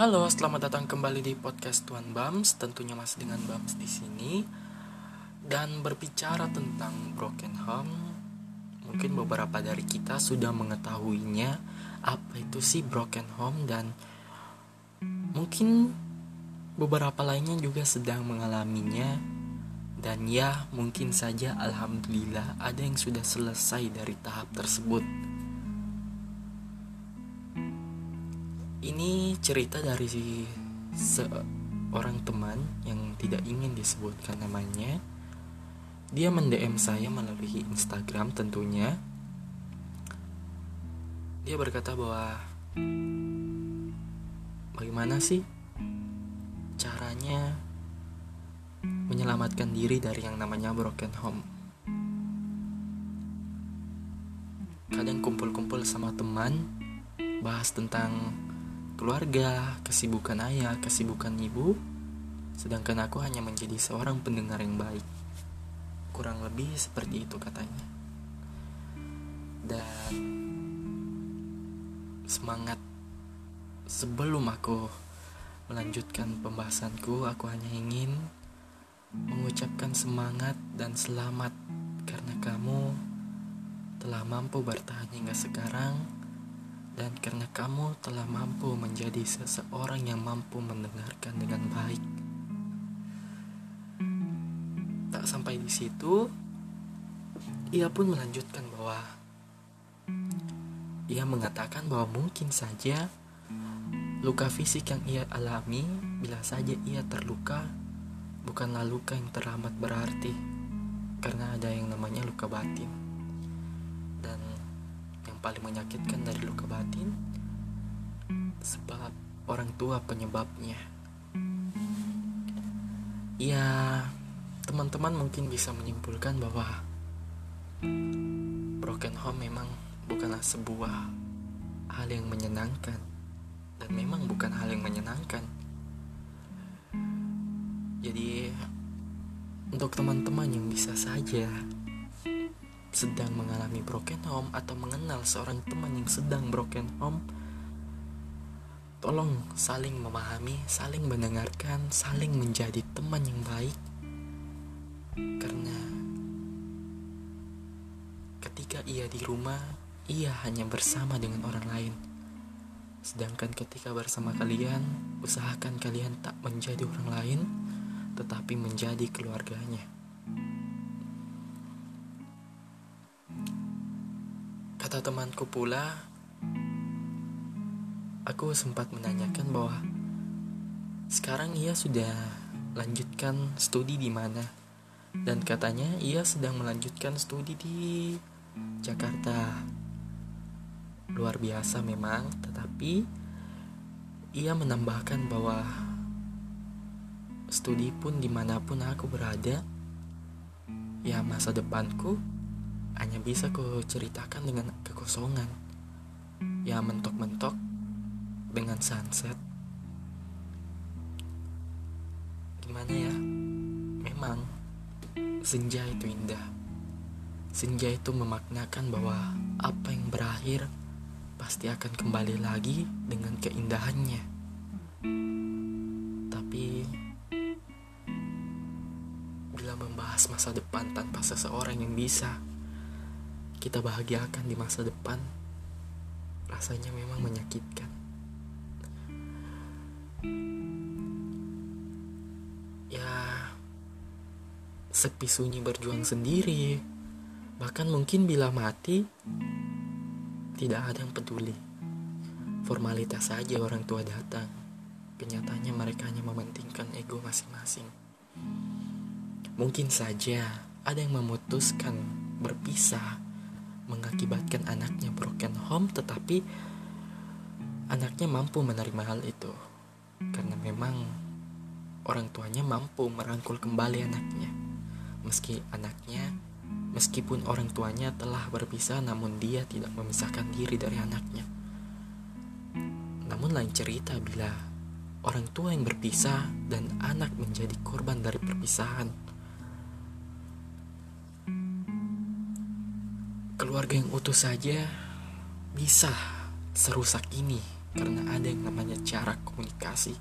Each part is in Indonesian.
Halo, selamat datang kembali di podcast Tuan Bams. Tentunya masih dengan Bams di sini dan berbicara tentang broken home. Mungkin beberapa dari kita sudah mengetahuinya apa itu sih broken home dan mungkin beberapa lainnya juga sedang mengalaminya dan ya mungkin saja alhamdulillah ada yang sudah selesai dari tahap tersebut. Ini cerita dari seorang teman yang tidak ingin disebutkan namanya. Dia mendm saya melalui Instagram tentunya. Dia berkata bahwa bagaimana sih caranya menyelamatkan diri dari yang namanya broken home. Kadang kumpul-kumpul sama teman, bahas tentang keluarga, kesibukan ayah, kesibukan ibu, sedangkan aku hanya menjadi seorang pendengar yang baik. Kurang lebih seperti itu katanya. Dan semangat sebelum aku melanjutkan pembahasanku, aku hanya ingin mengucapkan semangat dan selamat karena kamu telah mampu bertahan hingga sekarang dan karena kamu telah mampu menjadi seseorang yang mampu mendengarkan dengan baik. Tak sampai di situ, ia pun melanjutkan bahwa ia mengatakan bahwa mungkin saja luka fisik yang ia alami bila saja ia terluka bukanlah luka yang teramat berarti karena ada yang namanya luka batin paling menyakitkan dari luka batin orang tua penyebabnya. Ya, teman-teman mungkin bisa menyimpulkan bahwa broken home memang bukanlah sebuah hal yang menyenangkan dan memang bukan hal yang menyenangkan. Jadi untuk teman-teman yang bisa saja sedang mengalami broken home atau mengenal seorang teman yang sedang broken home, tolong saling memahami, saling mendengarkan, saling menjadi teman yang baik. Karena ketika ia di rumah, ia hanya bersama dengan orang lain. Sedangkan ketika bersama kalian, usahakan kalian tak menjadi orang lain, tetapi menjadi keluarganya. Kata temanku pula, aku sempat menanyakan bahwa sekarang ia sudah lanjutkan studi di mana dan katanya ia sedang melanjutkan studi di Jakarta. Luar biasa memang, tetapi ia menambahkan bahwa studi pun di mana pun aku berada, ya masa depanku hanya bisa ku ceritakan dengan kekosongan yang mentok-mentok dengan sunset. Gimana ya? Memang senja itu indah. Senja itu memaknakan bahwa apa yang berakhir pasti akan kembali lagi dengan keindahannya. Tapi bila membahas masa depan tanpa seseorang yang bisa kita bahagiakan di masa depan rasanya memang menyakitkan. Ya, sepi sunyi berjuang sendiri. Bahkan mungkin bila mati, tidak ada yang peduli. Formalitas saja orang tua datang. Kenyataannya mereka hanya mementingkan ego masing-masing. Mungkin saja ada yang memutuskan berpisah mengakibatkan anaknya broken home tetapi anaknya mampu menerima hal itu karena memang orang tuanya mampu merangkul kembali anaknya. Meski anaknya meskipun orang tuanya telah berpisah namun dia tidak memisahkan diri dari anaknya. Namun lain cerita bila orang tua yang berpisah dan anak menjadi korban dari perpisahan keluarga yang utuh saja bisa serusak ini karena ada yang namanya cara komunikasi.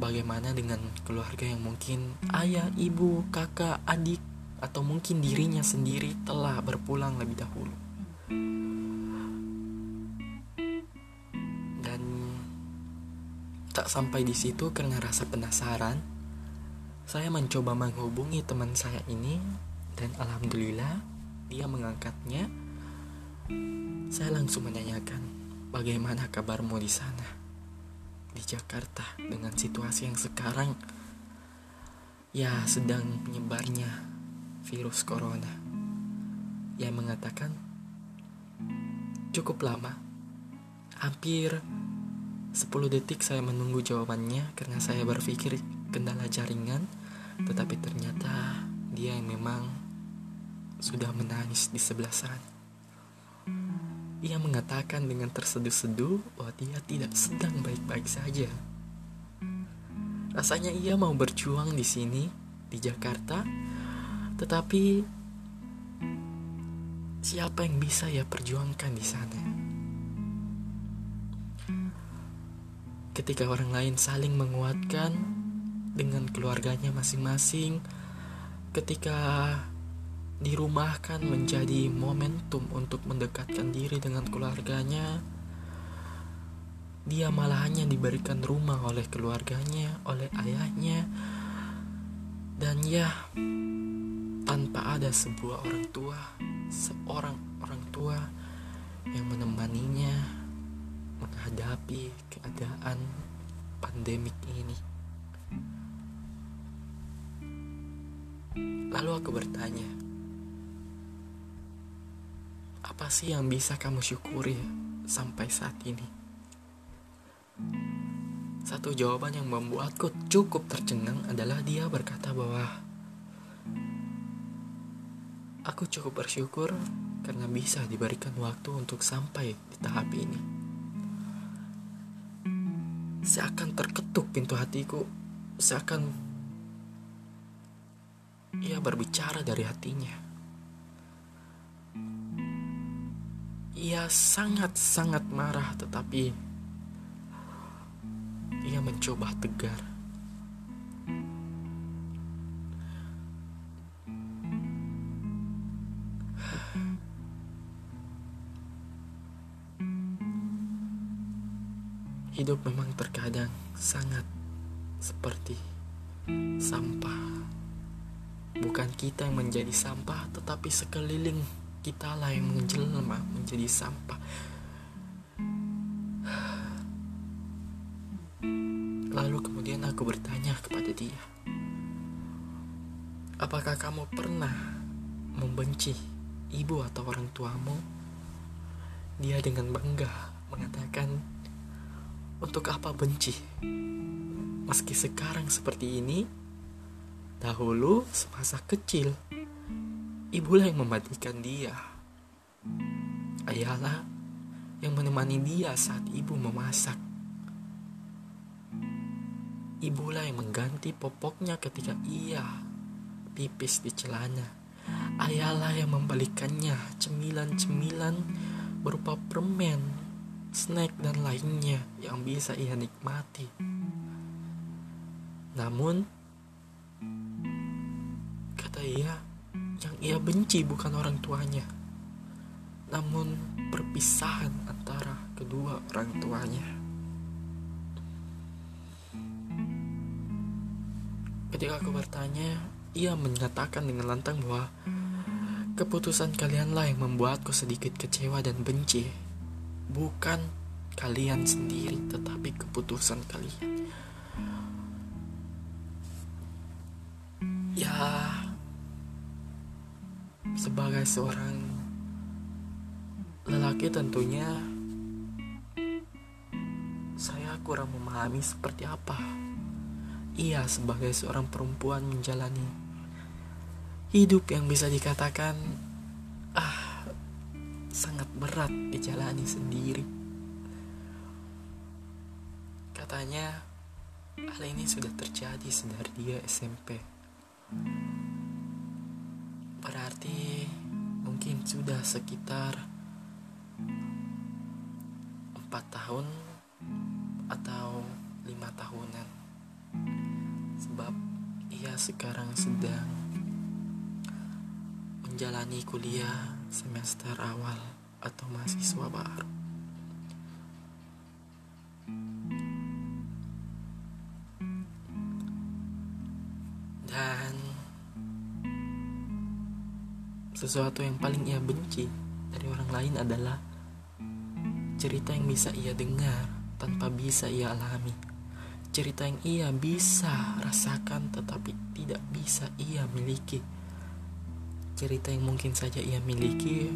Bagaimana dengan keluarga yang mungkin ayah, ibu, kakak, adik, atau mungkin dirinya sendiri telah berpulang lebih dahulu. Dan tak sampai di situ karena rasa penasaran, saya mencoba menghubungi teman saya ini dan alhamdulillah dia mengangkatnya. Saya langsung menanyakan, "Bagaimana kabarmu di sana?" Di Jakarta dengan situasi yang sekarang ya sedang menyebarnya virus corona. Yang mengatakan cukup lama. Hampir 10 detik saya menunggu jawabannya karena saya berpikir kendala jaringan tetapi ternyata dia yang memang sudah menangis di sebelah sana ia mengatakan dengan terseduh-seduh bahwa dia tidak sedang baik-baik saja rasanya ia mau berjuang di sini di Jakarta tetapi siapa yang bisa ya perjuangkan di sana? Ketika orang lain saling menguatkan dengan keluarganya masing-masing, ketika dirumahkan menjadi momentum untuk mendekatkan diri dengan keluarganya, dia malah hanya diberikan rumah oleh keluarganya, oleh ayahnya, dan ya, tanpa ada sebuah orang tua, seorang orang tua yang menemaninya menghadapi keadaan pandemik ini. Lalu aku bertanya, sih yang bisa kamu syukuri sampai saat ini? Satu jawaban yang membuatku cukup tercengang adalah dia berkata bahwa Aku cukup bersyukur karena bisa diberikan waktu untuk sampai di tahap ini. Seakan terketuk pintu hatiku, seakan ia berbicara dari hatinya. Ia sangat-sangat marah tetapi ia mencoba tegar. Hidup memang terkadang sangat seperti sampah. Bukan kita yang menjadi sampah, tetapi sekeliling kita lah yang menjelma menjadi sampah. Lalu kemudian aku bertanya kepada dia, apakah kamu pernah membenci ibu atau orang tuamu? Dia dengan bangga mengatakan, untuk apa benci? Meski sekarang seperti ini, dahulu semasa kecil, ibulah yang memandikan dia. Ayahlah yang menemani dia saat ibu memasak. Ibulah yang mengganti popoknya ketika ia pipis di celana. Ayahlah yang membalikannya cemilan-cemilan berupa permen snack dan lainnya yang bisa ia nikmati. Namun, kata ia, yang ia benci bukan orang tuanya, namun perpisahan antara kedua orang tuanya. Ketika aku bertanya, ia menyatakan dengan lantang bahwa keputusan kalianlah yang membuatku sedikit kecewa dan benci bukan kalian sendiri, tetapi keputusan kalian. Ya, sebagai seorang lelaki tentunya saya kurang memahami seperti apa ia sebagai seorang perempuan menjalani hidup yang bisa dikatakan ah sangat berat dijalani sendiri. Katanya hal ini sudah terjadi sejak dia SMP. Berarti mungkin sudah sekitar 4 empat tahun atau lima tahunan. Sebab ia sekarang sedang menjalani kuliah semester awal atau mahasiswa baru sesuatu yang paling ia benci dari orang lain adalah cerita yang bisa ia dengar tanpa bisa ia alami. Cerita yang ia bisa rasakan tetapi tidak bisa ia miliki. Cerita yang mungkin saja ia miliki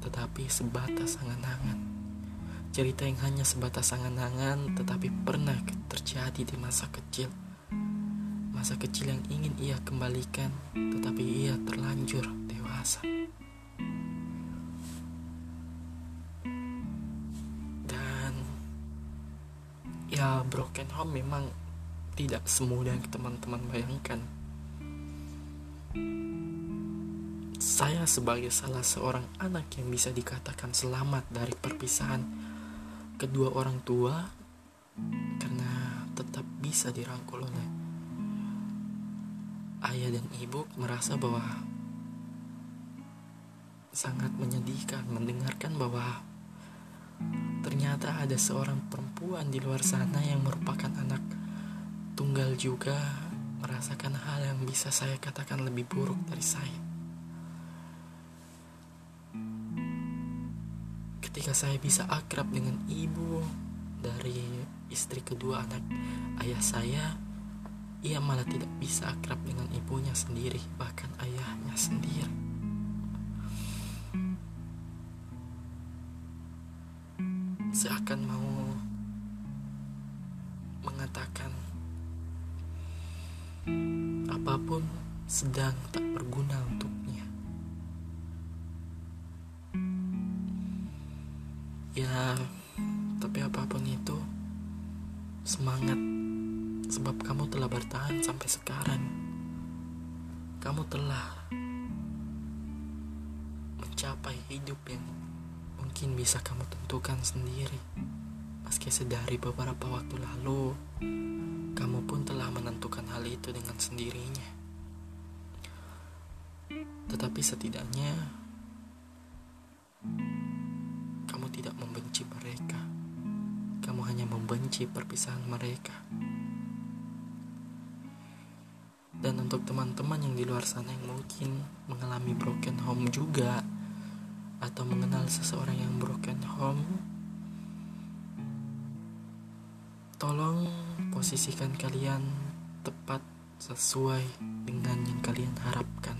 tetapi sebatas angan-angan. Cerita yang hanya sebatas angan-angan tetapi pernah terjadi di masa kecil. Masa kecil yang ingin ia kembalikan tetapi ia terlanjur dewasa. ya broken home memang tidak semudah yang teman-teman bayangkan. Saya sebagai salah seorang anak yang bisa dikatakan selamat dari perpisahan kedua orang tua karena tetap bisa dirangkul oleh ayah dan ibu merasa bahwa sangat menyedihkan mendengarkan bahwa Ternyata ada seorang perempuan di luar sana yang merupakan anak tunggal juga merasakan hal yang bisa saya katakan lebih buruk dari saya. Ketika saya bisa akrab dengan ibu dari istri kedua anak ayah saya, ia malah tidak bisa akrab dengan ibunya sendiri, bahkan ayahnya sendiri. Seakan mau mengatakan apa pun sedang tak berguna untuknya. Ya, tapi apa pun itu semangat sebab kamu telah bertahan sampai sekarang. Kamu telah mencapai hidup yang mungkin bisa kamu tentukan sendiri. Meski sedari beberapa waktu lalu, kamu pun telah menentukan hal itu dengan sendirinya. Tetapi setidaknya, kamu tidak membenci mereka. Kamu hanya membenci perpisahan mereka. Dan untuk teman-teman yang di luar sana yang mungkin mengalami broken home juga, atau mengenal seseorang yang broken home, tolong posisikan kalian tepat sesuai dengan yang kalian harapkan.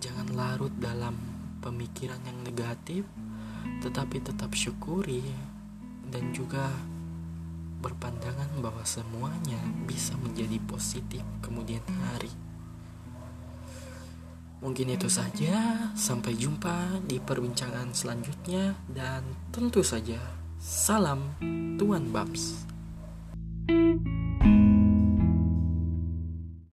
Jangan larut dalam pemikiran yang negatif, tetapi tetap syukuri dan juga berpandangan bahwa semuanya bisa menjadi positif kemudian hari. Mungkin itu saja, sampai jumpa di perbincangan selanjutnya, dan tentu saja, salam Tuan Babs. thank you